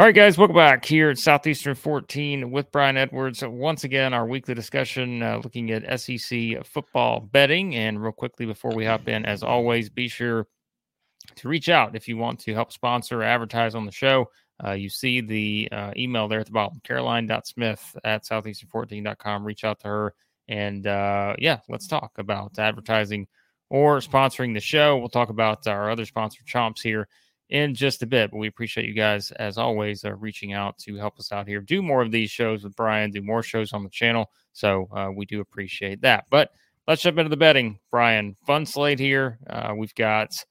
All right, guys, welcome back here at Southeastern 14 with Brian Edwards. Once again, our weekly discussion uh, looking at SEC football betting. And real quickly before we hop in, as always, be sure to reach out if you want to help sponsor or advertise on the show. Uh, you see the uh, email there at the bottom, caroline.smith at southeastern14.com. Reach out to her. And uh, yeah, let's talk about advertising or sponsoring the show. We'll talk about our other sponsor, Chomps, here in just a bit. But we appreciate you guys, as always, uh, reaching out to help us out here. Do more of these shows with Brian, do more shows on the channel. So uh, we do appreciate that. But let's jump into the betting, Brian. Fun slate here. Uh, we've got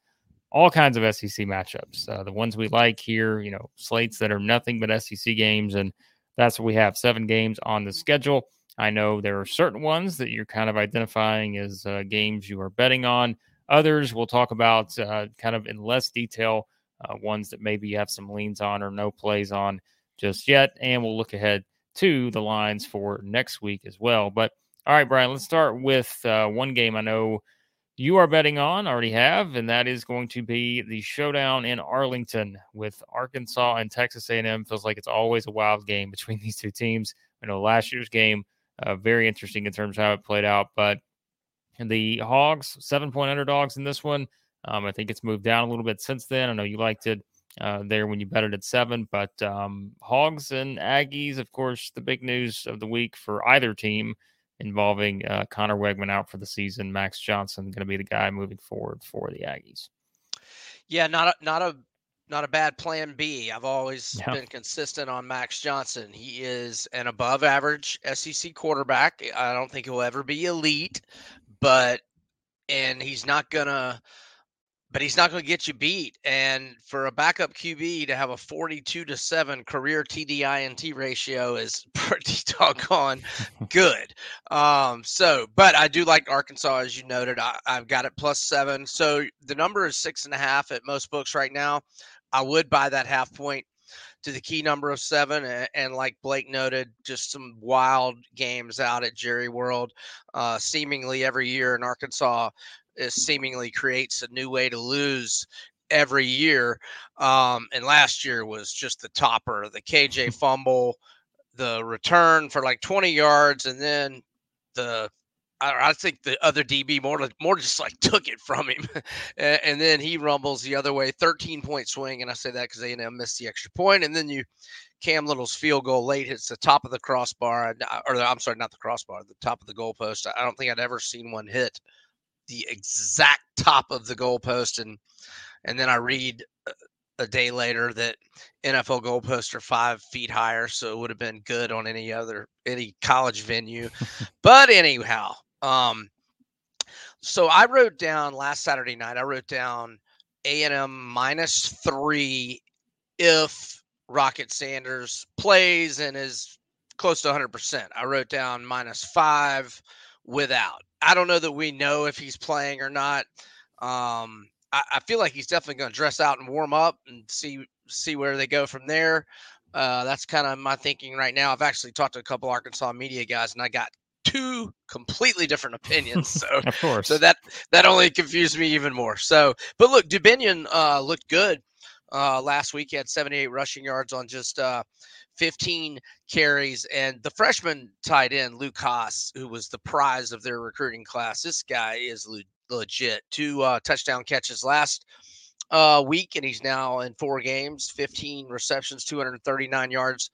all kinds of SEC matchups. Uh, the ones we like here, you know, slates that are nothing but SEC games. And that's what we have seven games on the schedule. I know there are certain ones that you're kind of identifying as uh, games you are betting on. Others we'll talk about uh, kind of in less detail uh, ones that maybe you have some leans on or no plays on just yet. And we'll look ahead to the lines for next week as well. But all right, Brian, let's start with uh, one game I know you are betting on, already have, and that is going to be the showdown in Arlington with Arkansas and Texas A&M. Feels like it's always a wild game between these two teams. I know last year's game, uh, very interesting in terms of how it played out, but the Hogs, seven point underdogs in this one. Um, I think it's moved down a little bit since then. I know you liked it uh, there when you bet it at seven, but um, Hogs and Aggies, of course, the big news of the week for either team involving uh, Conner Weigman out for the season. Max Johnson going to be the guy moving forward for the Aggies. Yeah, not a not a not a bad plan B. I've always yeah. been consistent on Max Johnson. He is an above average SEC quarterback. I don't think he'll ever be elite, but and he's not gonna but he's not going to get you beat. And for a backup QB to have a 42 to 7 career TDINT ratio is pretty doggone good. Um, so, but I do like Arkansas, as you noted. I, have got it plus seven. So the number is six and a half at most books right now. I would buy that half point to the key number of seven. And, and, like Blake noted, just some wild games out at Jerry World. Uh, seemingly every year in Arkansas, seemingly creates a new way to lose every year. Um, and last year was just the topper the KJ fumble, the return for like 20 yards, and then the I, I think the other DB more more just like took it from him, and, and, then he rumbles the other way, 13 point swing, and I say that because they missed the extra point, and then you Cam Little's field goal late hits the top of the crossbar, or I'm sorry, not the crossbar, the top of the goalpost. I don't think I'd ever seen one hit the exact top of the goalpost, and and then I read a day later that NFL goalposts are five feet higher, so it would have been good on any other any college venue. but anyhow, um, so I wrote down last Saturday night. I wrote down A and M minus three if Rocket Sanders plays and is close to 100%. I wrote down minus five without. I don't know that we know if he's playing or not. Um, I, I, feel like he's definitely going to dress out and warm up and see see where they go from there. Uh, that's kind of my thinking right now. I've actually talked to a couple Arkansas media guys, and I got two completely different opinions. So, of course, so that that only confused me even more. So, but look, Dubinion uh, looked good uh, last week. He had 78 rushing yards on just uh, 15 carries. And the freshman tight end, Luke Hasz, who was the prize of their recruiting class, this guy is le- legit. Two uh, touchdown catches last uh, week, and he's now in four games, 15 receptions, 239 yards,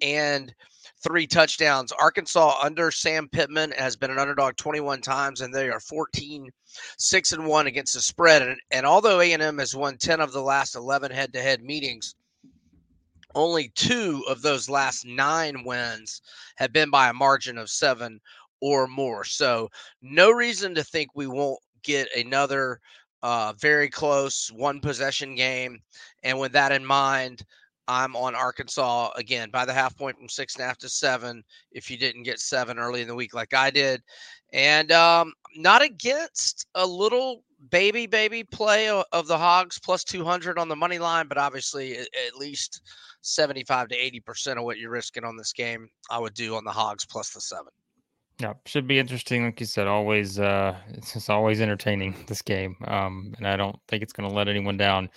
and three touchdowns. Arkansas under Sam Pittman has been an underdog 21 times, and they are 14 6 and 1 against the spread. And, and although A&M has won 10 of the last 11 head to head meetings, only two of those last nine wins have been by a margin of seven or more. So, no reason to think we won't get another uh, very close one possession game. And with that in mind, I'm on Arkansas again by the half point from six and a half to seven. If you didn't get seven early in the week like I did, and um, not against a little baby baby play of the Hogs plus 200 on the money line, but obviously at least 75 to 80 percent of what you're risking on this game, I would do on the Hogs plus the seven. Yeah, should be interesting. Like you said, always uh, it's always entertaining this game, um, and I don't think it's going to let anyone down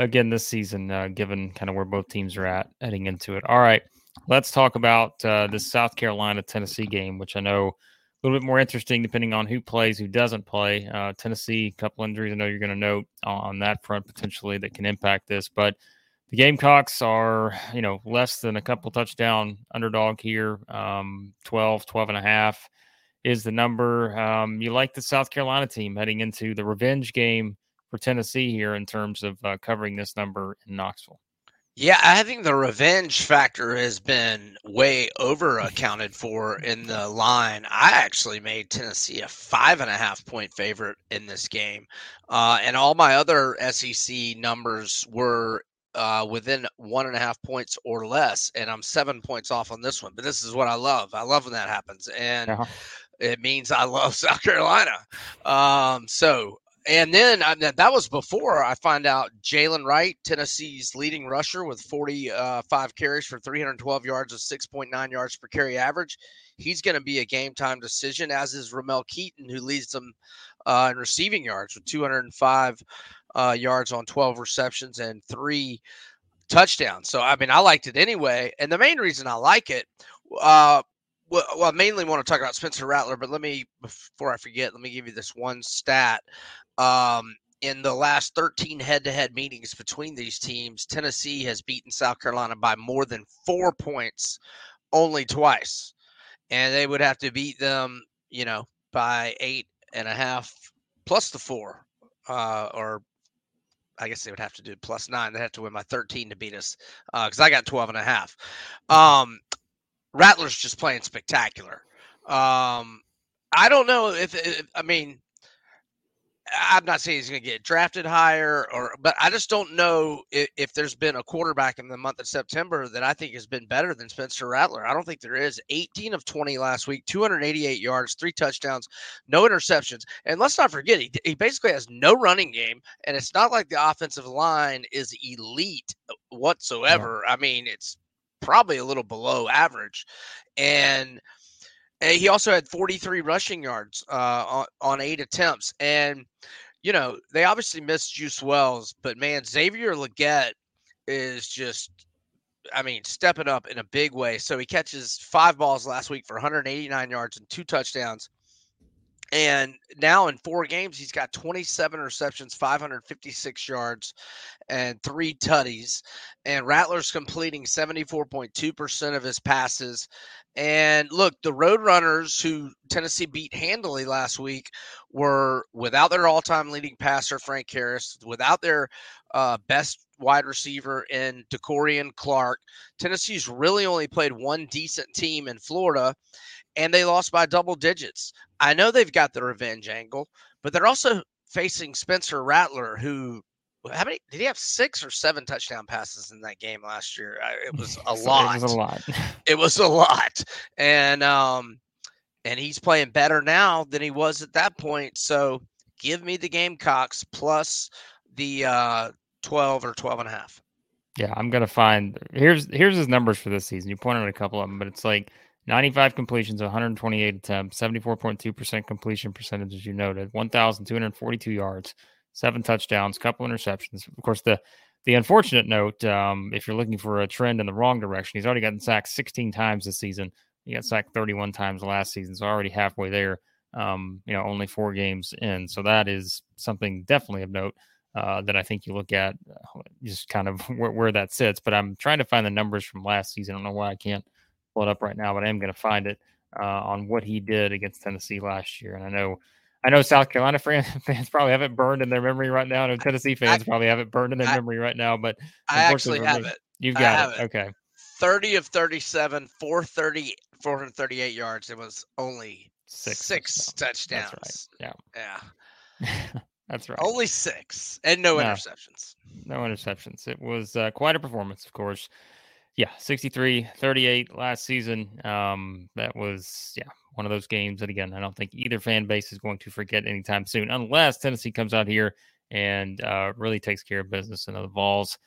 again this season, uh, given kind of where both teams are at heading into it. All right, let's talk about uh, this South Carolina Tennessee game, which I know a little bit more interesting depending on who plays, who doesn't play. Uh, Tennessee, a couple injuries I know you're going to note on that front potentially that can impact this, but the Gamecocks are, you know, less than a couple touchdown underdog here. Um, 12, 12 and a half is the number. Um, you like the South Carolina team heading into the revenge game for Tennessee here in terms of uh, covering this number in Knoxville. Yeah, I think the revenge factor has been way over accounted for in the line. I actually made Tennessee a five and a half point favorite in this game. Uh, and all my other SEC numbers were uh, within one and a half points or less, and I'm seven points off on this one. But this is what I love. I love when that happens, and uh-huh. it means I love South Carolina. Um, so, and then I, that was before I find out Jaylen Wright, Tennessee's leading rusher with 45 uh, carries for 312 yards of 6.9 yards per carry average. He's going to be a game time decision, as is Ramel Keyton, who leads them uh, in receiving yards with 205 uh, yards on 12 receptions and three touchdowns. So, I mean, I liked it anyway. And the main reason I like it, uh, well, well, I mainly want to talk about Spencer Rattler, but let me, before I forget, let me give you this one stat. Um, in the last 13 head to head meetings between these teams, Tennessee has beaten South Carolina by more than four points only twice. And they would have to beat them, you know, by eight and a half plus the four, uh, or I guess they would have to do plus nine. They have to win by 13 to beat us because uh, I got 12 and a half. Um, Rattler's just playing spectacular. Um, I don't know if, if I mean I'm not saying he's going to get drafted higher, or but I just don't know if, if, there's been a quarterback in the month of September that I think has been better than Spencer Rattler. I don't think there is. 18 of 20 last week, 288 yards, three touchdowns, no interceptions, and let's not forget he, he basically has no running game, and it's not like the offensive line is elite whatsoever. Yeah. I mean, it's probably a little below average, and he also had 43 rushing yards uh, on, on eight attempts. And, you know, they obviously missed Juice Wells, but man, Xavier Legette is just, I mean, stepping up in a big way. So he catches five balls last week for 189 yards and two touchdowns. And now in four games, he's got 27 receptions, 556 yards, and three tutties. And Rattler's completing 74.2% of his passes. And look, the Roadrunners, who Tennessee beat handily last week, were without their all time leading passer, Frank Harris, without their uh, best wide receiver in De'Corian Clark. Tennessee's really only played one decent team in Florida and they lost by double digits. I know they've got the revenge angle, but they're also facing Spencer Rattler, who how many did he have six or seven touchdown passes in that game last year? It was a lot. It was a lot. it was a lot, and um, and he's playing better now than he was at that point. So give me the Gamecocks plus the uh, 12 or 12 and a half. Yeah, I'm gonna find here's here's his numbers for this season. You pointed out a couple of them, but it's like 95 completions, 128 attempts, 74.2% completion percentage, as you noted, 1,242 yards, seven touchdowns, couple interceptions. Of course, the the unfortunate note, um, if you're looking for a trend in the wrong direction, he's already gotten sacked 16 times this season. He got sacked 31 times last season, so already halfway there. Um, you know, only four games in, so that is something definitely of note uh, that I think you look at, uh, just kind of where, where that sits. But I'm trying to find the numbers from last season. I don't know why I can't pull it up right now, but I am going to find it uh, on what he did against Tennessee last year. And I know, I know South Carolina fans probably have it burned in their memory right now. and Tennessee fans I, probably have it burned in their I, memory right now. But I actually have it. You've got it. it. Okay. 30 of 37, 430, 438 yards. It was only six, six touchdowns. touchdowns. Right. Yeah. Yeah. That's right. Only six and no, no interceptions. No interceptions. It was uh, quite a performance, of course. Yeah, 63 38 last season. Um, that was, yeah, one of those games that, again, I don't think either fan base is going to forget anytime soon, unless Tennessee comes out here and uh, really takes care of business in the Vols.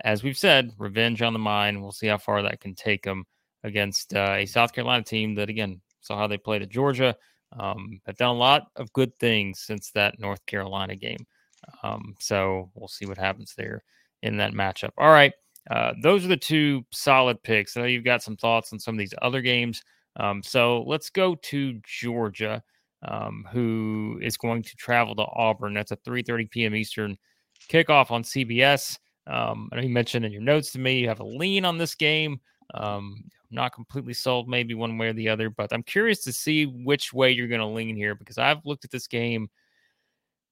As we've said, revenge on the mind. We'll see how far that can take them against uh, a South Carolina team that, again, saw how they played at Georgia. Um, have done a lot of good things since that North Carolina game. Um, so we'll see what happens there in that matchup. All right. Uh, those are the two solid picks. I know you've got some thoughts on some of these other games. Um, so let's go to Georgia, um, who is going to travel to Auburn. That's a 3:30 p.m. Eastern kickoff on CBS. Um, I know you mentioned in your notes to me you have a lean on this game. Um, not completely sold, maybe one way or the other, but I'm curious to see which way you're going to lean here because I've looked at this game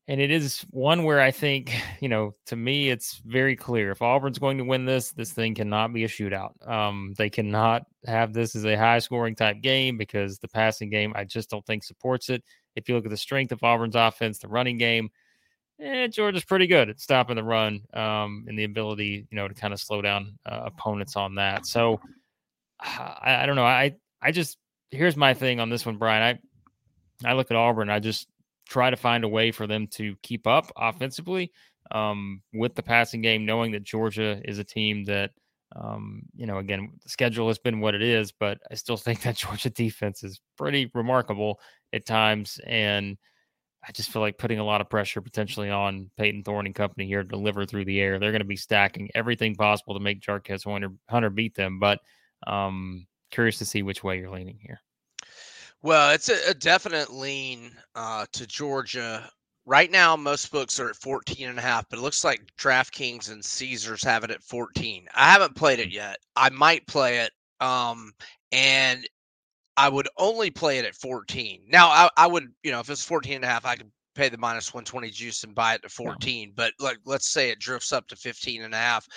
and it is one where I think, you know, to me, it's very clear. If Auburn's going to win this, this thing cannot be a shootout. Um, they cannot have this as a high scoring type game because the passing game, I just don't think supports it. If you look at the strength of Auburn's offense, the running game, eh, Georgia's pretty good at stopping the run um, and the ability, you know, to kind of slow down uh, opponents on that. So I, I don't know. I I just here's my thing on this one, Brian. I I look at Auburn. I just try to find a way for them to keep up offensively um, with the passing game, knowing that Georgia is a team that, um, you know, again, the schedule has been what it is, but I still think that Georgia defense is pretty remarkable at times. And I just feel like putting a lot of pressure potentially on Payton Thorne and company here to deliver through the air. They're going to be stacking everything possible to make Jarquez Hunter, beat them. But um, curious to see which way you're leaning here. Well, it's a, a definite lean uh, to Georgia. Right now, most books are at 14 and a half, but it looks like DraftKings and Caesars have it at 14. I haven't played it yet. I might play it. Um, and I would only play it at 14. Now, I, I would, you know, if it's 14 and a half, I could pay the minus 120 juice and buy it to 14. Yeah. But like, let's say it drifts up to 15 and a half,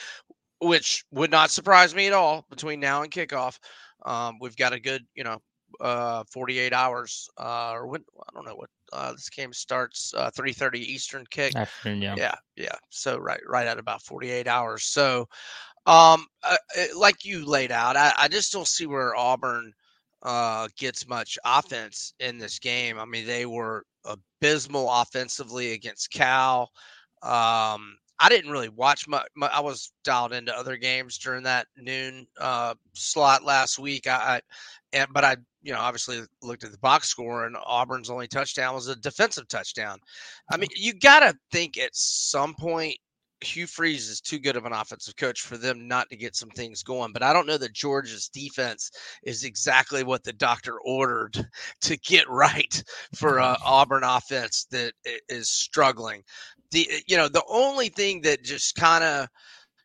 which would not surprise me at all between now and kickoff. Um, we've got a good, you know, uh 48 hours uh or when i don't know what uh this game starts uh 3 30 eastern kick. Afternoon, yeah. Yeah yeah so right right at about 48 hours. So um uh, like you laid out I, I just don't see where auburn uh gets much offense in this game. I mean they were abysmal offensively against cal. Um I didn't really watch my, my, I was dialed into other games during that noon uh, slot last week. I, I and but I you know obviously looked at the box score and Auburn's only touchdown was a defensive touchdown. I mean, you got to think at some point Hugh Freeze is too good of an offensive coach for them not to get some things going. But I don't know that Georgia's defense is exactly what the doctor ordered to get right for uh, Auburn offense that is struggling the you know the only thing that just kind of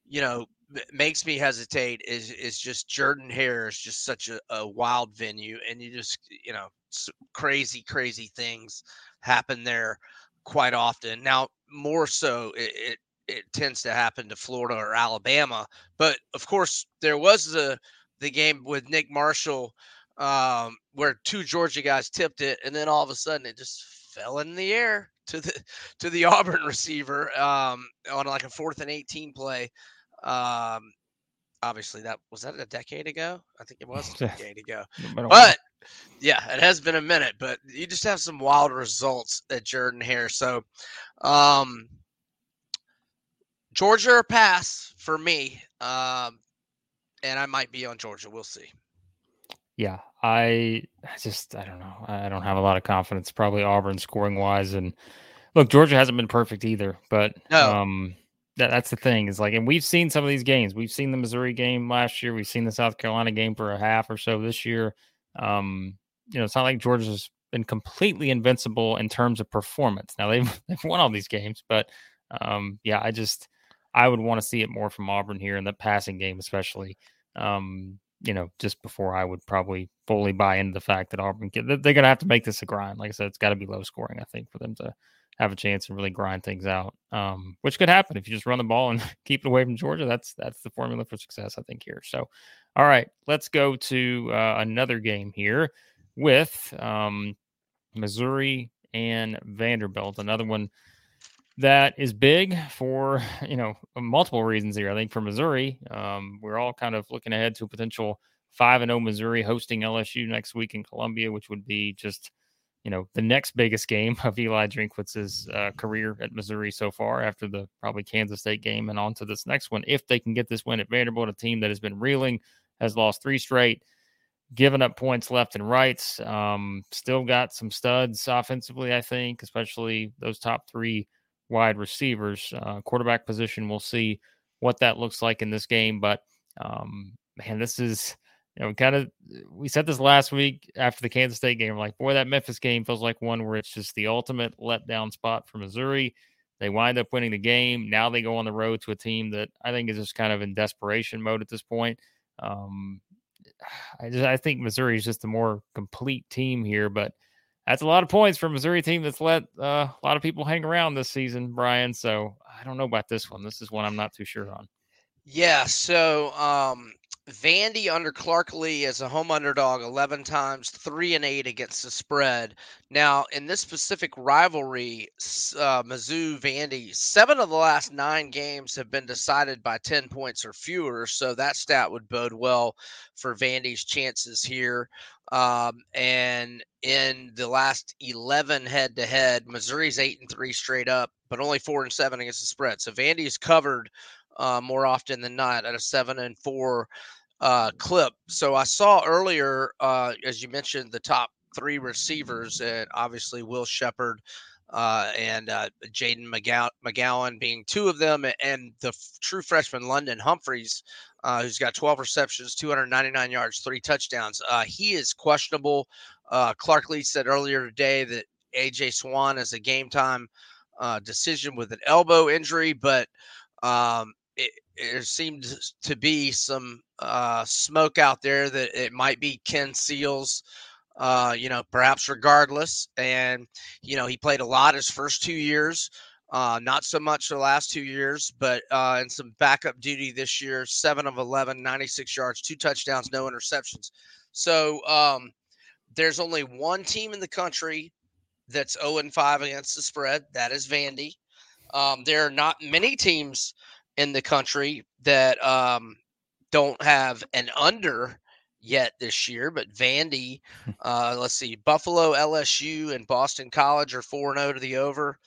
you know makes me hesitate is is just Jordan Hare is just such a, a wild venue, and you just you know crazy crazy things happen there quite often. Now more so it, it it tends to happen to Florida or Alabama, but of course there was the the game with Nick Marshall um, where two Georgia guys tipped it, and then all of a sudden it just fell in the air to the to the Auburn receiver um, on like a fourth and eighteen play. Um, obviously, that was that a decade ago. I think it was a decade ago. But yeah, it has been a minute. But you just have some wild results at Jordan Hare. So, um, Georgia or pass for me. Um, and I might be on Georgia. We'll see. Yeah, I, just I don't know. I don't have a lot of confidence. Probably Auburn scoring wise, and look, Georgia hasn't been perfect either. But no. um, that, that's the thing is like, and we've seen some of these games. We've seen the Missouri game last year. We've seen the South Carolina game for a half or so this year. Um, you know, it's not like Georgia's been completely invincible in terms of performance. Now they've they've won all these games, but um, yeah, I just I would want to see it more from Auburn here in the passing game, especially. Um, you know, just before I would probably fully buy into the fact that Auburn they're going to have to make this a grind. Like I said, it's got to be low scoring. I think for them to have a chance and really grind things out, um, which could happen if you just run the ball and keep it away from Georgia. That's that's the formula for success, I think here. So, all right, let's go to uh, another game here with um, Missouri and Vanderbilt. Another one that is big for you know multiple reasons here. I think for Missouri, um, we're all kind of looking ahead to a potential five and zero oh Missouri hosting LSU next week in Columbia, which would be just you know the next biggest game of Eli Drinkwitz's uh, career at Missouri so far, after the probably Kansas State game, and on to this next one. If they can get this win at Vanderbilt, a team that has been reeling, has lost three straight, given up points left and right, um, still got some studs offensively, I think, especially those top three wide receivers. Uh, quarterback position, we'll see what that looks like in this game, but um, man, this is you know, kind of we said this last week after the Kansas State game. Like, boy, that Memphis game feels like one where it's just the ultimate letdown spot for Missouri. They wind up winning the game. Now they go on the road to a team that I think is just kind of in desperation mode at this point. Um, I just I think Missouri is just a more complete team here, but that's a lot of points for Missouri team that's let uh, a lot of people hang around this season, Brian. So I don't know about this one. This is one I'm not too sure on. Yeah. So um, Vandy under Clark Lea as a home underdog 11 times, 3 and 8 against the spread. Now, in this specific rivalry, uh, Mizzou Vandy, seven of the last nine games have been decided by 10 points or fewer. So that stat would bode well for Vandy's chances here. Um, and in the last 11 head to head, Missouri's 8 and 3 straight up, but only 4 and 7 against the spread. So Vandy's covered uh, more often than not at a 7 and 4 uh, clip. So I saw earlier, uh, as you mentioned, the top three receivers, and obviously Will Sheppard uh, and uh, Jayden McGowan being two of them, and the f- true freshman London Humphreys, uh, who's got 12 receptions, 299 yards, three touchdowns. Uh, he is questionable. Clark Lea said earlier today that AJ Swann is a game time decision with an elbow injury, but um, it, there seemed to be some uh, smoke out there that it might be Ken Seals. Uh, you know, perhaps regardless. And, you know, he played a lot his first two years, uh, not so much the last two years, but uh, in some backup duty this year, seven of 11, 96 yards, two touchdowns, no interceptions. So um, there's only one team in the country that's 0 and 5 against the spread. That is Vandy. Um, there are not many teams in the country that um, don't have an under yet this year, but Vandy, uh, let's see, Buffalo, LSU, and Boston College are 4 0 to the over.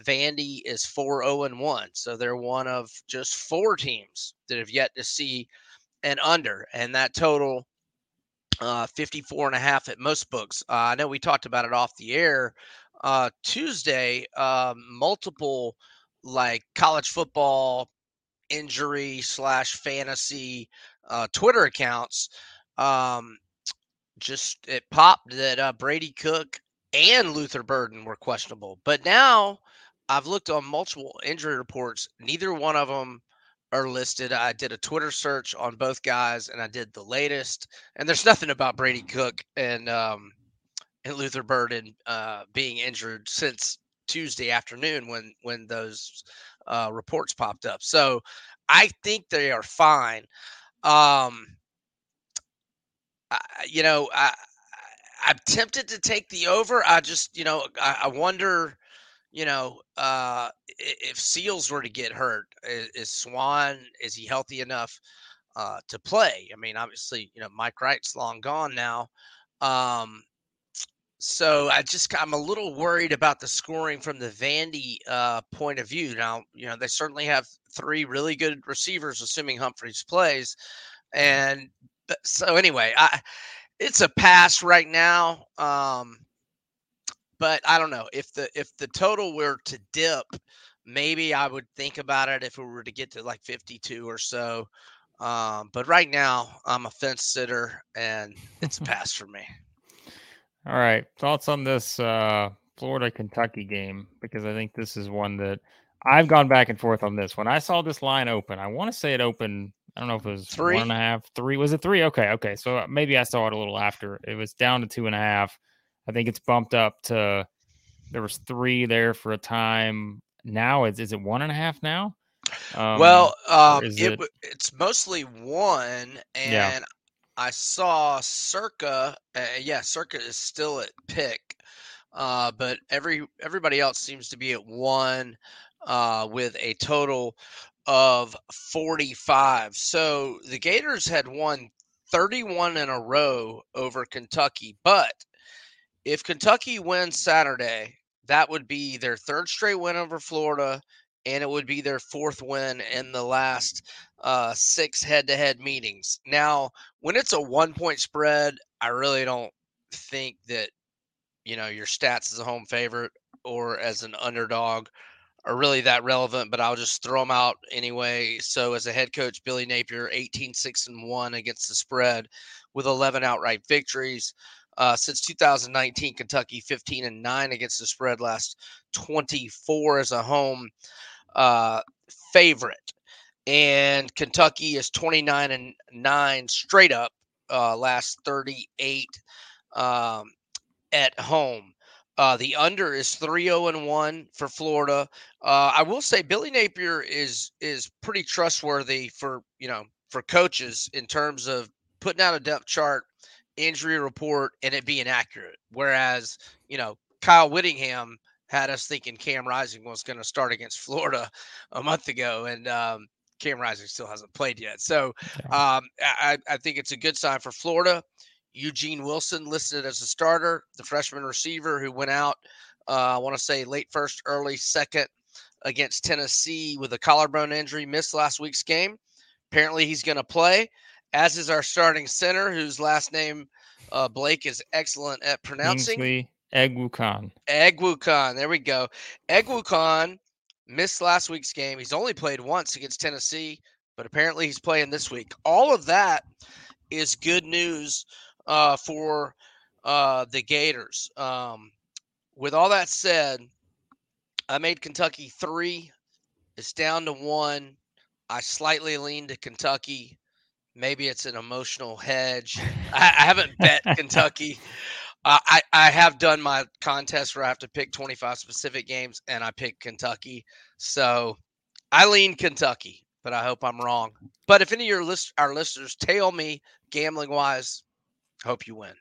Vandy is 4 0 and 1. So they're one of just four teams that have yet to see an under. And that total, uh, 54 and a half at most books. Uh, I know we talked about it off the air. Uh, Tuesday, um, multiple like college football injury slash fantasy uh, Twitter accounts, um, just it popped that uh, Brady Cook and Luther Burden were questionable. But now I've looked on multiple injury reports. Neither one of them are listed. I did a Twitter search on both guys, and I did the latest. And there's nothing about Brady Cook and um, and Luther Burden uh, being injured since Tuesday afternoon when when those uh, reports popped up. So I think they are fine. Um, I, you know, I, I'm tempted to take the over. I just, you know, I, I wonder, you know, uh, if Seals were to get hurt, is, is Swann is he healthy enough uh, to play? I mean, obviously, you know, Mike Wright's long gone now. Um, so I just I'm a little worried about the scoring from the Vandy uh, point of view. Now, you know, they certainly have three really good receivers, assuming Humphreys plays, and so anyway, I it's a pass right now. Um, but I don't know if the if the total were to dip, maybe I would think about it if we were to get to like 52 or so. Um, but right now, I'm a fence sitter, and it's a pass for me. All right. Thoughts on this uh, Florida Kentucky game? Because I think this is one that I've gone back and forth on this. When I saw this line open, I want to say it opened. I don't know if it was three one and a half, three. Was it three? Okay, okay. So uh, maybe I saw it a little after. It was down to two and a half. I think it's bumped up to there was three there for a time. Now is is it one and a half now? Um, well, um, it, it, it's mostly one, and yeah. I saw Circa. Uh, yeah, Circa is still at pick, uh, but every everybody else seems to be at one. uh, with a total of 45. So the Gators had won 31 in a row over Kentucky. But if Kentucky wins Saturday, that would be their third straight win over Florida, and it would be their fourth win in the last uh, six head to head meetings. Now, when it's a one point spread, I really don't think that, you know, your stats as a home favorite or as an underdog are really that relevant, but I'll just throw them out anyway. So, as a head coach, Billy Napier, 18 6 and 1 against the spread with 11 outright victories. Uh, since 2019, Kentucky 15 and 9 against the spread, last 24 as a home uh, favorite. And Kentucky is 29 and 9 straight up, uh, last 38 um, at home. Uh, the under is 3 0 and 1 for Florida. Uh, I will say Billy Napier is is pretty trustworthy for, you know, for coaches in terms of putting out a depth chart, injury report, and it being accurate. Whereas, you know, Kyle Whittingham had us thinking Cam Rising was going to start against Florida a month ago, and um, Cam Rising still hasn't played yet. So um, I, I think it's a good sign for Florida. Eugene Wilson listed as a starter, the freshman receiver who went out, uh, I want to say late first, early second against Tennessee with a collarbone injury, missed last week's game. Apparently, he's going to play, as is our starting center, whose last name uh, Blake is excellent at pronouncing. Kingsley. Eguakun. There we go. Eguakun missed last week's game. He's only played once against Tennessee, but apparently he's playing this week. All of that is good news uh, for uh, the Gators. Um, with all that said, I made Kentucky three. It's down to one. I slightly lean to Kentucky. Maybe it's an emotional hedge. I, I haven't bet Kentucky. Uh, I, I have done my contest where I have to pick 25 specific games, and I pick Kentucky. So I lean Kentucky, but I hope I'm wrong. But if any of your list, our listeners tell me gambling wise, Hope you win.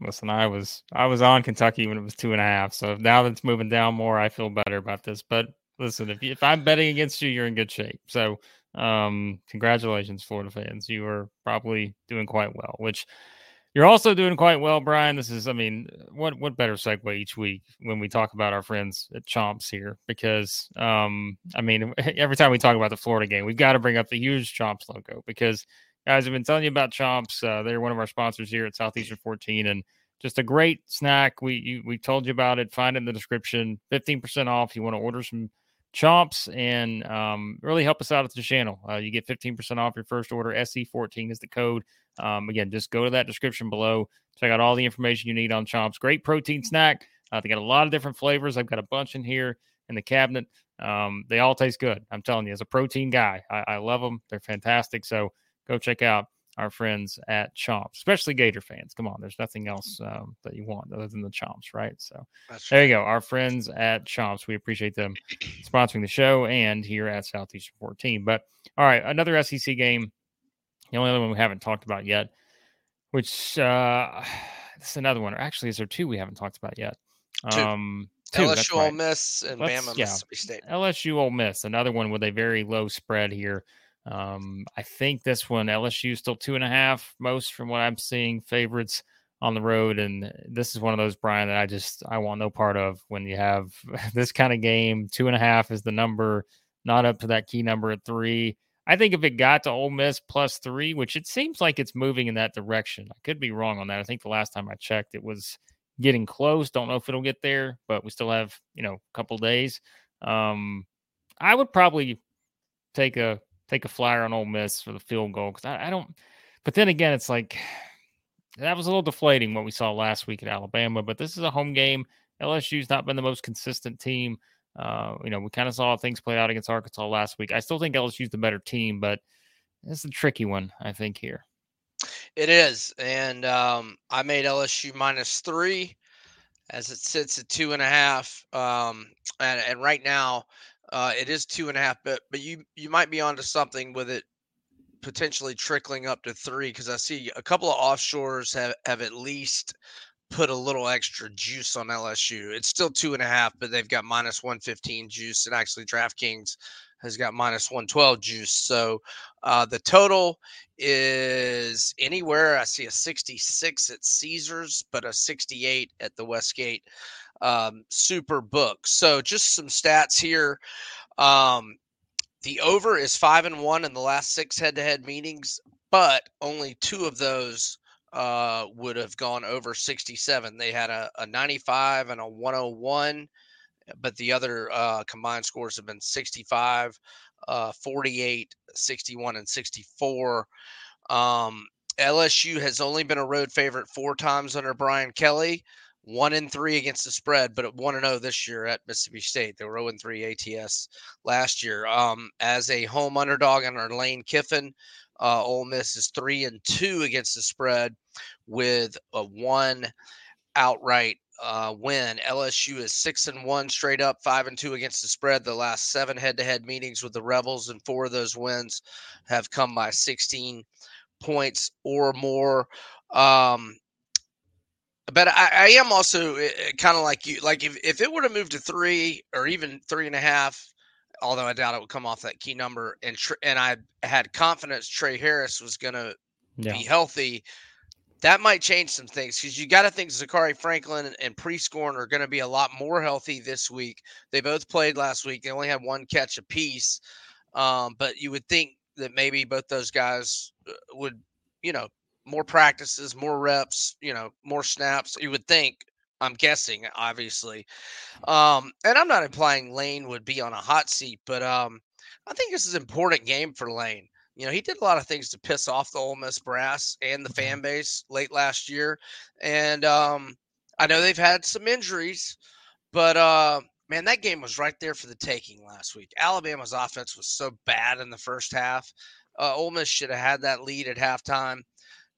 Listen, I was I was on Kentucky when it was two and a half. So now that it's moving down more, I feel better about this. But listen, if you, if I'm betting against you, you're in good shape. So um, congratulations, Florida fans. You are probably doing quite well. Which you're also doing quite well, Brian. This is, I mean, what what better segue each week when we talk about our friends at Chomps here? Because, um, I mean, every time we talk about the Florida game, we've got to bring up the huge Chomps logo because guys, I've been telling you about Chomps. Uh, they're one of our sponsors here at Southeastern 14, and just a great snack. We you, we told you about it. Find it in the description. 15% off. You want to order some Chomps and um, really help us out at the channel. Uh, you get 15% off your first order. SC14 is the code. Um, again, just go to that description below. Check out all the information you need on Chomps. Great protein snack. Uh, they got a lot of different flavors. I've got a bunch in here in the cabinet. Um, they all taste good. I'm telling you, as a protein guy, I, I love them. They're fantastic. So go check out our friends at Chomps, especially Gator fans. Come on, there's nothing else um, that you want other than the Chomps, right? So That's there you go. Our friends at Chomps, we appreciate them sponsoring the show and here at Southeastern 14. But all right, another SEC game, the only other one we haven't talked about yet, which uh, this is another one. Or Actually, is there two we haven't talked about yet? Um, two. LSU right. Ole Miss and Let's, Bama yeah, Mississippi State. LSU Ole Miss, another one with a very low spread here. Um, I think this one LSU still two and a half, most from what I'm seeing favorites on the road, and this is one of those Brian that I just I want no part of. When you have this kind of game, two and a half is the number, not up to that key number at three. I think if it got to Ole Miss plus three, which it seems like it's moving in that direction, I could be wrong on that. I think the last time I checked, it was getting close. Don't know if it'll get there, but we still have you know a couple days. Um, I would probably take a take a flyer on Ole Miss for the field goal because I, I, don't. But then again, it's like that was a little deflating what we saw last week at Alabama. But this is a home game. LSU's not been the most consistent team. Uh, you know, we kind of saw things play out against Arkansas last week. I still think LSU's the better team, but it's a tricky one, I think, here. It is. And um, I made LSU minus three as it sits at two and a half. Um, and, and right now, uh, it is two and a half, but but you you might be onto something with it potentially trickling up to three because I see a couple of offshores have have at least put a little extra juice on LSU. It's still two and a half, but they've got minus 115 juice. And actually, DraftKings has got minus 112 juice. So uh, the total is anywhere. I see a 66 at Caesars, but a 68 at the Westgate um, Super Book. So just some stats here. Um, the over is five and one in the last six head to head meetings, but only two of those uh, would have gone over 67. They had a, a 95 and a 101, but the other uh, combined scores have been 65, uh, 48, 61, and 64. Um, LSU has only been a road favorite four times under Brian Kelly one and three against the spread, but one and zero oh this year at Mississippi State. They were zero and three ATS last year. Um, as a home underdog under Lane Kiffin, uh, Ole Miss is three and two against the spread with a one outright uh, win. LSU is six and one straight up, five and two against the spread. The last seven head-to-head meetings with the Rebels, and four of those wins have come by 16 points or more. Um, but I, I am also eh, eh, kind of like you. Like if, if it would have moved to three or even three and a half, although I doubt it would come off that key number, and and I had confidence Tre Harris was going to yeah. be healthy, that might change some things because you got to think Zakhari Franklin and, Prieskorn are going to be a lot more healthy this week. They both played last week. They only had one catch apiece, um, but you would think that maybe both those guys uh, would, you know, more practices, more reps, you know, more snaps. You would think. I'm guessing, obviously. Um, and I'm not implying Lane would be on a hot seat, but um, I think this is an important game for Lane. You know, he did a lot of things to piss off the Ole Miss brass and the mm-hmm. fan base late last year. And um, I know they've had some injuries, but uh, man, that game was right there for the taking last week. Alabama's offense was so bad in the first half. Uh, Ole Miss should have had that lead at halftime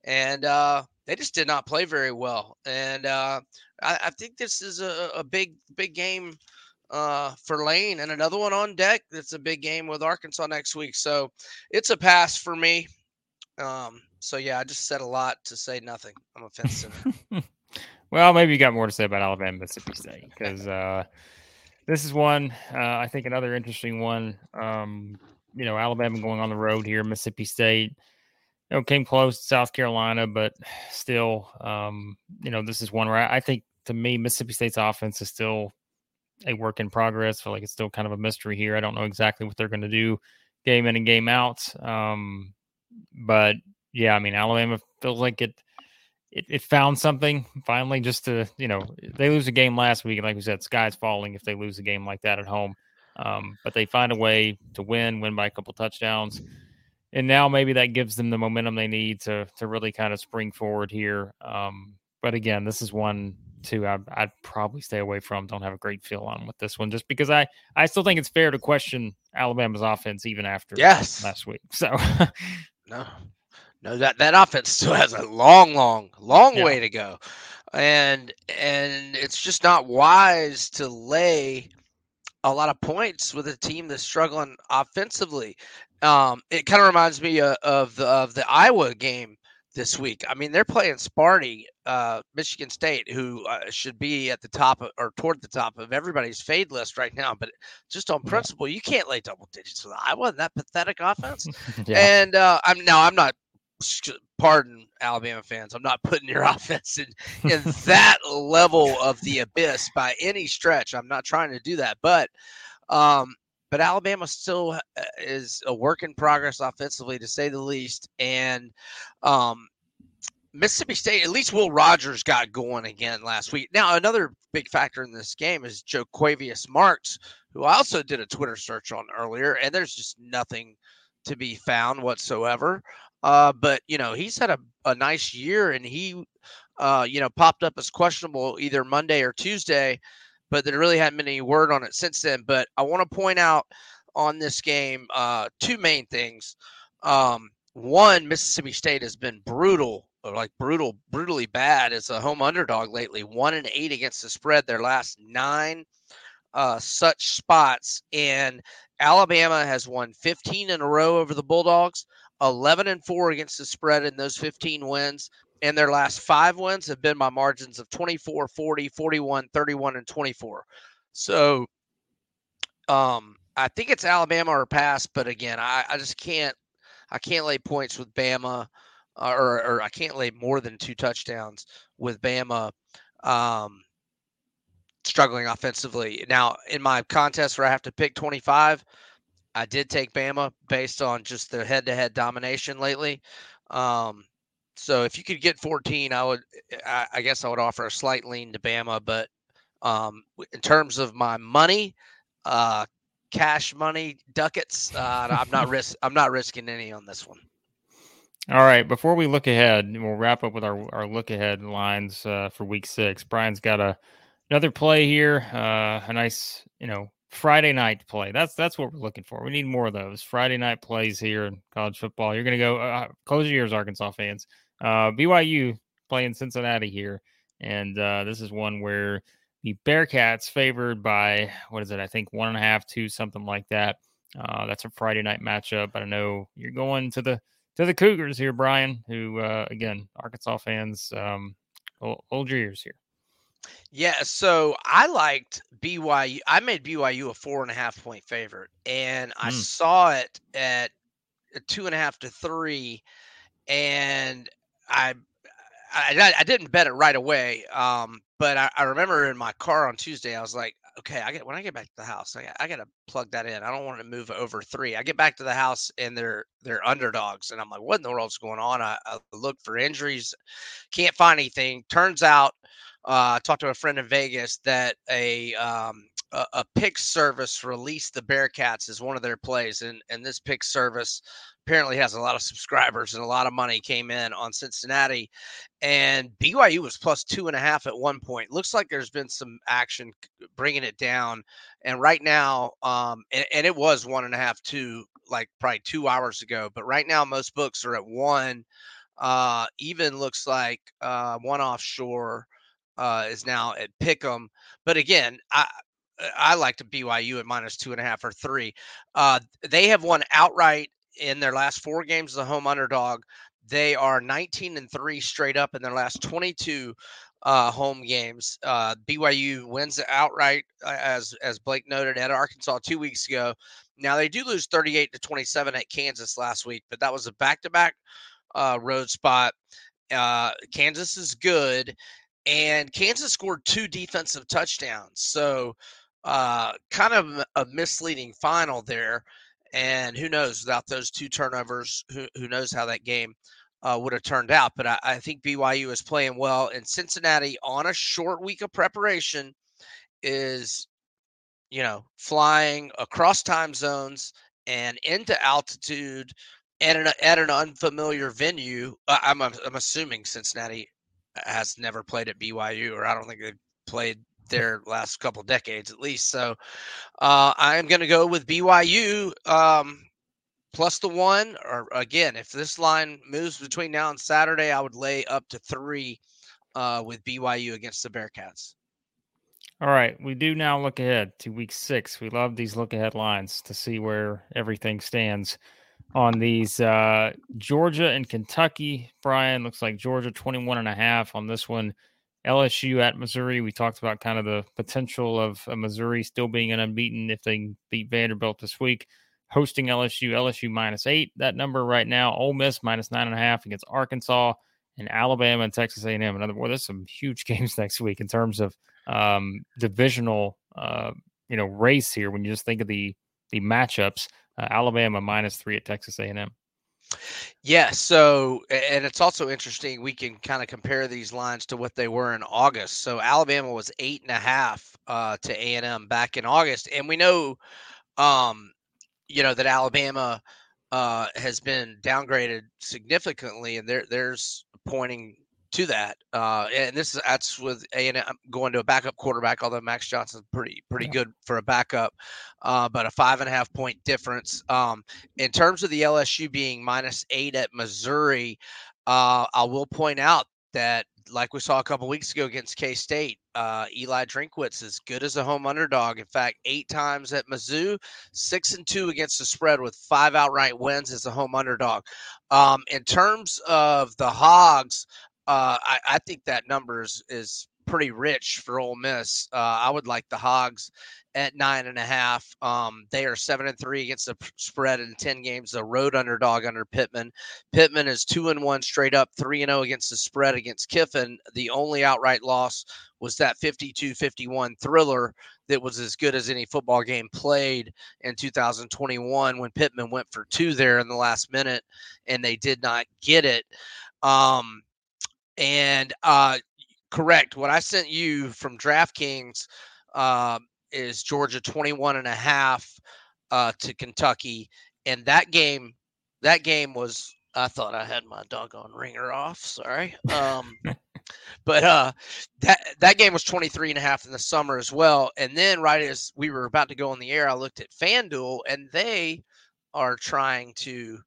and uh, they just did not play very well. And uh, I, I, think this is a, a big, big game uh, for Lane, and another one on deck. That's a big game with Arkansas next week. So it's a pass for me. Um, so yeah, I just said a lot to say nothing. I'm offensive. well, maybe you got more to say about Alabama Mississippi State because uh, this is one uh, I think another interesting one. Um, you know, Alabama going on the road here, Mississippi State you know, came close to South Carolina, but still, um, you know, this is one where I, I, think to me, Mississippi State's offense is still a work in progress. I feel like it's still kind of a mystery here. I don't know exactly what they're going to do game in and game out. Um, but yeah, I mean, Alabama feels like it, it, it found something finally just to, you know, they lose a game last week. And Like we said, sky's falling if they lose a game like that at home. Um, but they find a way to win, win by a couple touchdowns and now maybe that gives them the momentum they need to to really kind of spring forward here. Um, but again, this is one too I'd, I'd, probably stay away from. Don't have a great feel on with this one, just because I I still think it's fair to question Alabama's offense even after yes last week. So no, no that that offense still has a long, long, long yeah. way to go, and and it's just not wise to lay a lot of points with a team that's struggling offensively. Um, it kind of reminds me of, of the of the Iowa game this week. I mean, they're playing Sparty, uh, Michigan State, who uh, should be at the top of, or toward the top of everybody's fade list right now. But just on principle, you can't lay double digits with Iowa and that pathetic offense. yeah. And uh, I'm now I'm not. Pardon, Alabama fans. I'm not putting your offense in in that level of the abyss by any stretch. I'm not trying to do that, but um, but Alabama still uh, is a work in progress offensively, to say the least. And um, Mississippi State, at least Will Rogers got going again last week. Now, another big factor in this game is Joe Jo'quavious Marks, who I also did a Twitter search on earlier, and there's just nothing to be found whatsoever. Uh, but you know, he's had a, a nice year, and he, uh, you know, popped up as questionable either Monday or Tuesday but there really hadn't been any word on it since then. But I want to point out on this game uh, two main things. Um, one, Mississippi State has been brutal, like brutal, brutally bad as a home underdog lately. One and eight against the spread. Their last nine uh, such spots, and Alabama has won 15 in a row over the Bulldogs. 11 and 4 against the spread in those 15 wins and their last five wins have been by margins of 24, 40, 41, 31, and 24. So um, I think it's Alabama or pass, but again, I, I just can't I can't lay points with Bama, uh, or or I can't lay more than two touchdowns with Bama. Um, struggling offensively. Now, in my contest where I have to pick 25, I did take Bama based on just their head-to-head domination lately. Um, so if you could get 14, I would, I, I, guess I would offer a slight lean to Bama. But um, in terms of my money, uh, cash money ducats. Uh, I'm not risk. I'm not risking any on this one. All right. Before we look ahead, we'll wrap up with our, our look ahead lines uh, for week six. Brian's got a another play here. Uh, a nice, you know, Friday night play. That's that's what we're looking for. We need more of those Friday night plays here in college football. You're going to go uh, close your ears, Arkansas fans. Uh, BYU playing Cincinnati here, and uh, this is one where the Bearcats favored by what is it? I think one and a half, two, something like that. Uh, that's a Friday night matchup. But I know you're going to the to the Cougars here, Brian. Who uh, again, Arkansas fans, um, your ears here. Yeah, so I liked BYU. I made BYU a four and a half point favorite, and I mm. saw it at two and a half to three, and I I, I didn't bet it right away. Um, but I, I, remember in my car on Tuesday, I was like, okay, I get when I get back to the house, I, I got to plug that in. I don't want to move over three. I get back to the house and they're they're underdogs, and I'm like, what in the world's going on? I, I look for injuries, can't find anything. Turns out, uh, I talked to a friend in Vegas that a um, a, pick service released the Bearcats as one of their plays, and and this pick service apparently has a lot of subscribers and a lot of money came in on Cincinnati. And BYU was plus two and a half at one point. Looks like there's been some action bringing it down. And right now, um, and, and it was one and a half, two, like probably two hours ago. But right now, most books are at one. Uh, even looks like uh, one offshore uh, is now at Pick'em. But again, I, I like to BYU at minus two and a half or three. Uh, they have won outright in their last four games as a home underdog. They are 19 and three straight up in their last 22 uh, home games. Uh, BYU wins outright, uh, as as Blake noted at Arkansas two weeks ago. Now they do lose 38 to 27 at Kansas last week, but that was a back-to-back uh, road spot. Uh, Kansas is good, and Kansas scored two defensive touchdowns, so uh, kind of a misleading final there. And who knows, without those two turnovers, who, who knows how that game uh, would have turned out. But I, I, think BYU is playing well. And Cincinnati, on a short week of preparation, is, you know, flying across time zones and into altitude at an, at an unfamiliar venue. I'm, I'm assuming Cincinnati has never played at BYU, or I don't think they've played their last couple decades at least. So uh, I am going to go with BYU um, plus the one. Or again, if this line moves between now and Saturday, I would lay up to three uh, with BYU against the Bearcats. All right, we do now look ahead to week six. We love these look ahead lines to see where everything stands on these uh, Georgia and Kentucky. Brian looks like Georgia 21 and a half on this one. LSU at Missouri. We talked about kind of the potential of Missouri still being an unbeaten if they beat Vanderbilt this week. Hosting LSU, LSU minus eight. That number right now, Ole Miss minus nine and a half against Arkansas and Alabama and Texas A&M. Another, well, there's some huge games next week in terms of um, divisional, uh, you know, race here. When you just think of the the matchups, uh, Alabama minus three at Texas A&M. Yeah. So, and it's also interesting. We can kind of compare these lines to what they were in August. So, Alabama was eight and a half uh, to A and M back in August, and we know, um, you know, that Alabama uh, has been downgraded significantly, and there there's pointing to that. Uh, and this is that's with A and M going to a backup quarterback, although Max Johnson's pretty pretty yeah. good for a backup, uh, but a five and a half point difference. Um, in terms of the LSU being minus eight at Missouri, uh, I will point out that like we saw a couple weeks ago against K State, uh, Eli Drinkwitz is good as a home underdog. In fact, eight times at Mizzou, six and two against the spread with five outright wins as a home underdog. Um, in terms of the Hogs, uh, I, I think that number is, is pretty rich for Ole Miss. Uh, I would like the Hogs at nine and a half. Um, they are seven and three against the spread in ten games. The road underdog under Pittman. Pittman is two and one straight up, three and zero oh against the spread against Kiffin. The only outright loss was that 52-51 thriller that was as good as any football game played in 2021 when Pittman went for two there in the last minute and they did not get it. Um, and uh, correct, what I sent you from DraftKings uh, is Georgia 21 and a half uh, to Kentucky. And that game, that game was, I thought I had my doggone ringer off. Sorry. Um, but uh, that that game was 23 and a half in the summer as well. And then right as we were about to go on the air, I looked at FanDuel and they are trying to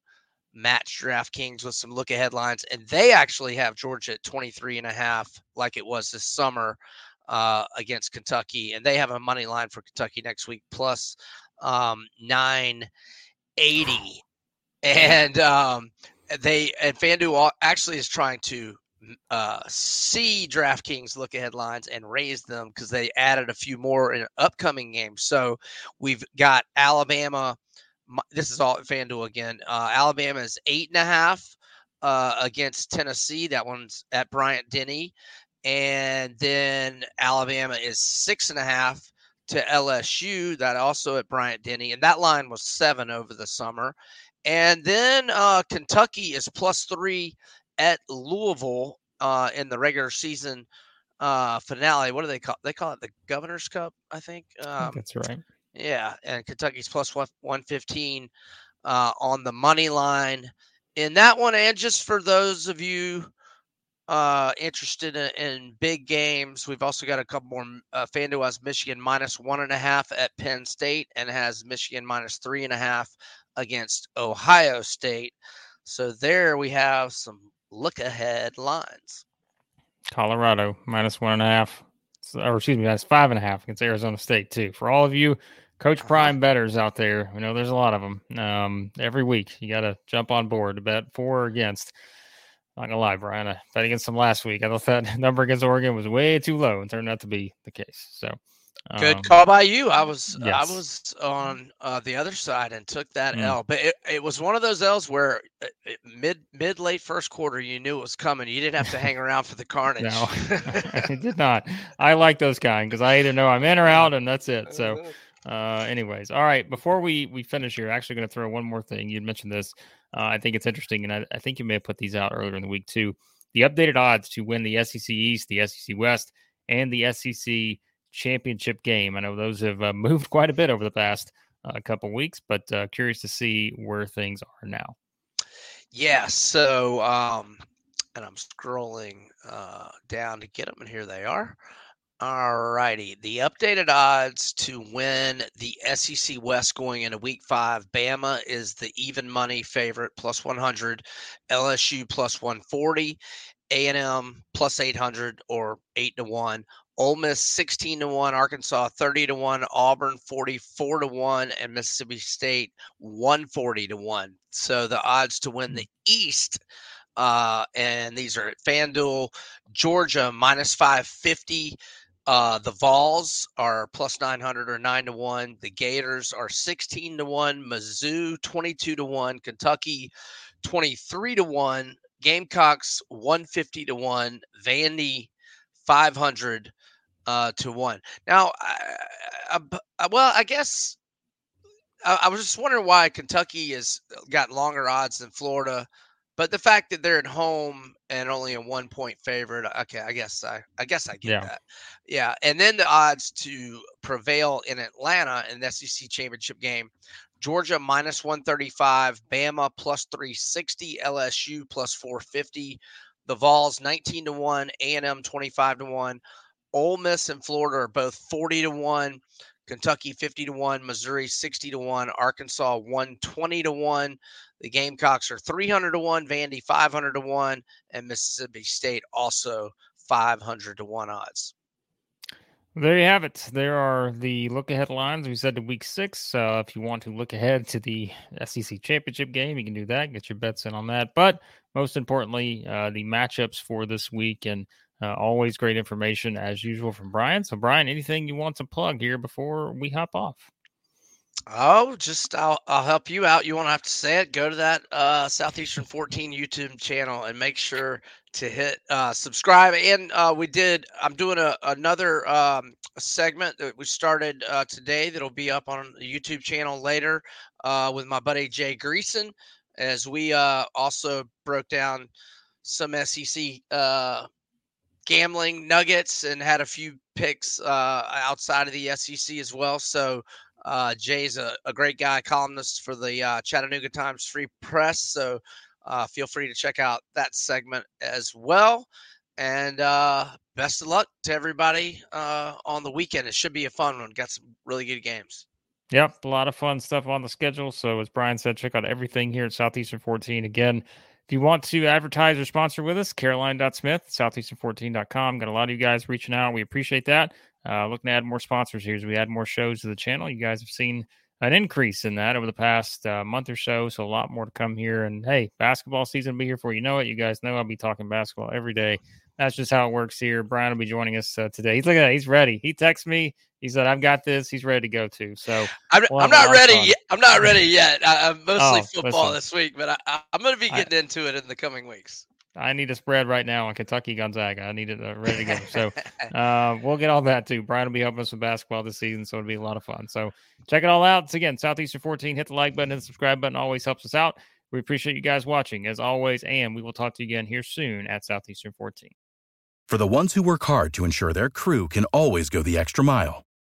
match DraftKings with some look ahead lines. And they actually have Georgia at 23 and a half, like it was this summer uh, against Kentucky. And they have a money line for Kentucky next week plus um, 980. And um, they and FanDuel actually is trying to uh, see DraftKings look ahead lines and raise them because they added a few more in upcoming games. So we've got Alabama. This is all FanDuel again. Uh, Alabama is eight and a half uh, against Tennessee. That one's at Bryant Denny. And then Alabama is six and a half to LSU. That also at Bryant Denny. And that line was seven over the summer. And then uh, Kentucky is plus three at Louisville uh, in the regular season uh, finale. What do they call? They call it the Governor's Cup, I think. Um, that's right. Yeah, and Kentucky's plus one fifteen uh, on the money line in that one. And just for those of you uh, interested in, in, big games, we've also got a couple more. Uh, FanDuel has Michigan minus one and a half at Penn State, and has Michigan minus three and a half against Ohio State. So there we have some look ahead lines. Colorado minus one and a half, or excuse me, that's five and a half against Arizona State too. For all of you Coach uh-huh. Prime bettors out there, we know there's a lot of them. Um, every week you got to jump on board to bet for or against. Not gonna lie, Brian, I bet against them last week. I thought that number against Oregon was way too low, and turned out to be the case. So Good um, call by you. I was yes. I was on uh, the other side and took that mm. L, but it, it was one of those L's where uh, it, mid mid late first quarter you knew it was coming. You didn't have to hang around for the carnage. No, I did not. I like those kind because I either know I'm in or out, and that's it. So, uh-huh. Uh, anyways, all right. Before we we finish here, actually going to throw one more thing. You mentioned this. Uh, I think it's interesting, and I, I think you may have put these out earlier in the week too. The updated odds to win the SEC East, the SEC West, and the SEC championship game. I know those have uh, moved quite a bit over the past uh, couple weeks, but uh, curious to see where things are now. Yeah. So, um, and I'm scrolling uh, down to get them, and here they are. All righty. The updated odds to win the SEC West going into week five Bama is the even money favorite, plus 100, LSU plus 140, A&M plus 800 or 8 to 1, Ole Miss 16 to 1, Arkansas 30 to 1, Auburn 44 to 1, and Mississippi State 140 to 1. So the odds to win the. East, uh, and these are at FanDuel, Georgia minus 550. Uh, the Vols are plus 900 or 9 to 1. The Gators are 16 to 1. Mizzou 22 to 1. Kentucky 23 to 1. Gamecocks 150 to 1. Vandy 500 uh, to one. Now, I, I, well, I guess I, I, was just wondering why Kentucky has got longer odds than Florida, but the fact that they're at home and only a one point favorite, uh, okay, I guess I, I guess I get yeah. that. Yeah, and then the odds to prevail in Atlanta in the SEC championship game. Georgia minus 135, Bama plus 360, LSU plus 450, the Vols 19 to 1, A&M 25 to 1, Ole Miss and Florida are both 40 to 1, Kentucky 50 to 1, Missouri 60 to 1, Arkansas 120 to 1. The Gamecocks are 300 to 1, Vandy 500 to 1, and Mississippi State also 500 to 1 odds. There you have it. There are the look ahead lines. We said to week six. Uh, if you want to look ahead to the SEC championship game, you can do that. Get your bets in on that. But most importantly, uh, the matchups for this week and uh, always great information as usual from Brian. So, Brian, anything you want to plug here before we hop off? Oh, just I'll I'll help you out. You won't have to say it. Go to that uh, Southeastern 14 YouTube channel and make sure to hit uh, subscribe. And uh, we did. I'm doing a another um, segment that we started uh, today that'll be up on the YouTube channel later uh, with my buddy Jay Greeson, as we uh, also broke down some SEC uh, gambling nuggets and had a few picks uh, outside of the SEC as well. So uh, Jay's a, a, great guy, columnist for the uh, Chattanooga Times Free Press. So uh, feel free to check out that segment as well. And uh, best of luck to everybody uh, on the weekend. It should be a fun one. Got some really good games. Yep, a lot of fun stuff on the schedule. So, as Brian said, check out everything here at Southeastern 14. Again, if you want to advertise or sponsor with us, Caroline.Smith, Southeastern14.com. Got a lot of you guys reaching out. We appreciate that. Uh, looking to add more sponsors here as we add more shows to the channel. You guys have seen an increase in that over the past uh, month or so. So a lot more to come here. And hey, basketball season will be here for you know it. You guys know I'll be talking basketball every day. That's just how it works here. Brian will be joining us uh, today. He's looking at He's ready. He texts me. He said, "I've got this." He's ready to go too. So I'm, we'll I'm not ready. Yet. I'm not ready yet. I, am mostly oh, football listen. this week, but I, am going to be getting I, into it in the coming weeks. I need a spread right now on Kentucky Gonzaga. I need it uh, ready to go. So uh, we'll get all that too. Brian will be helping us with basketball this season, so it'll be a lot of fun. So check it all out. It's again Southeastern 14. Hit the like button and the subscribe button. Always helps us out. We appreciate you guys watching as always, and we will talk to you again here soon at Southeastern 14. For the ones who work hard to ensure their crew can always go the extra mile,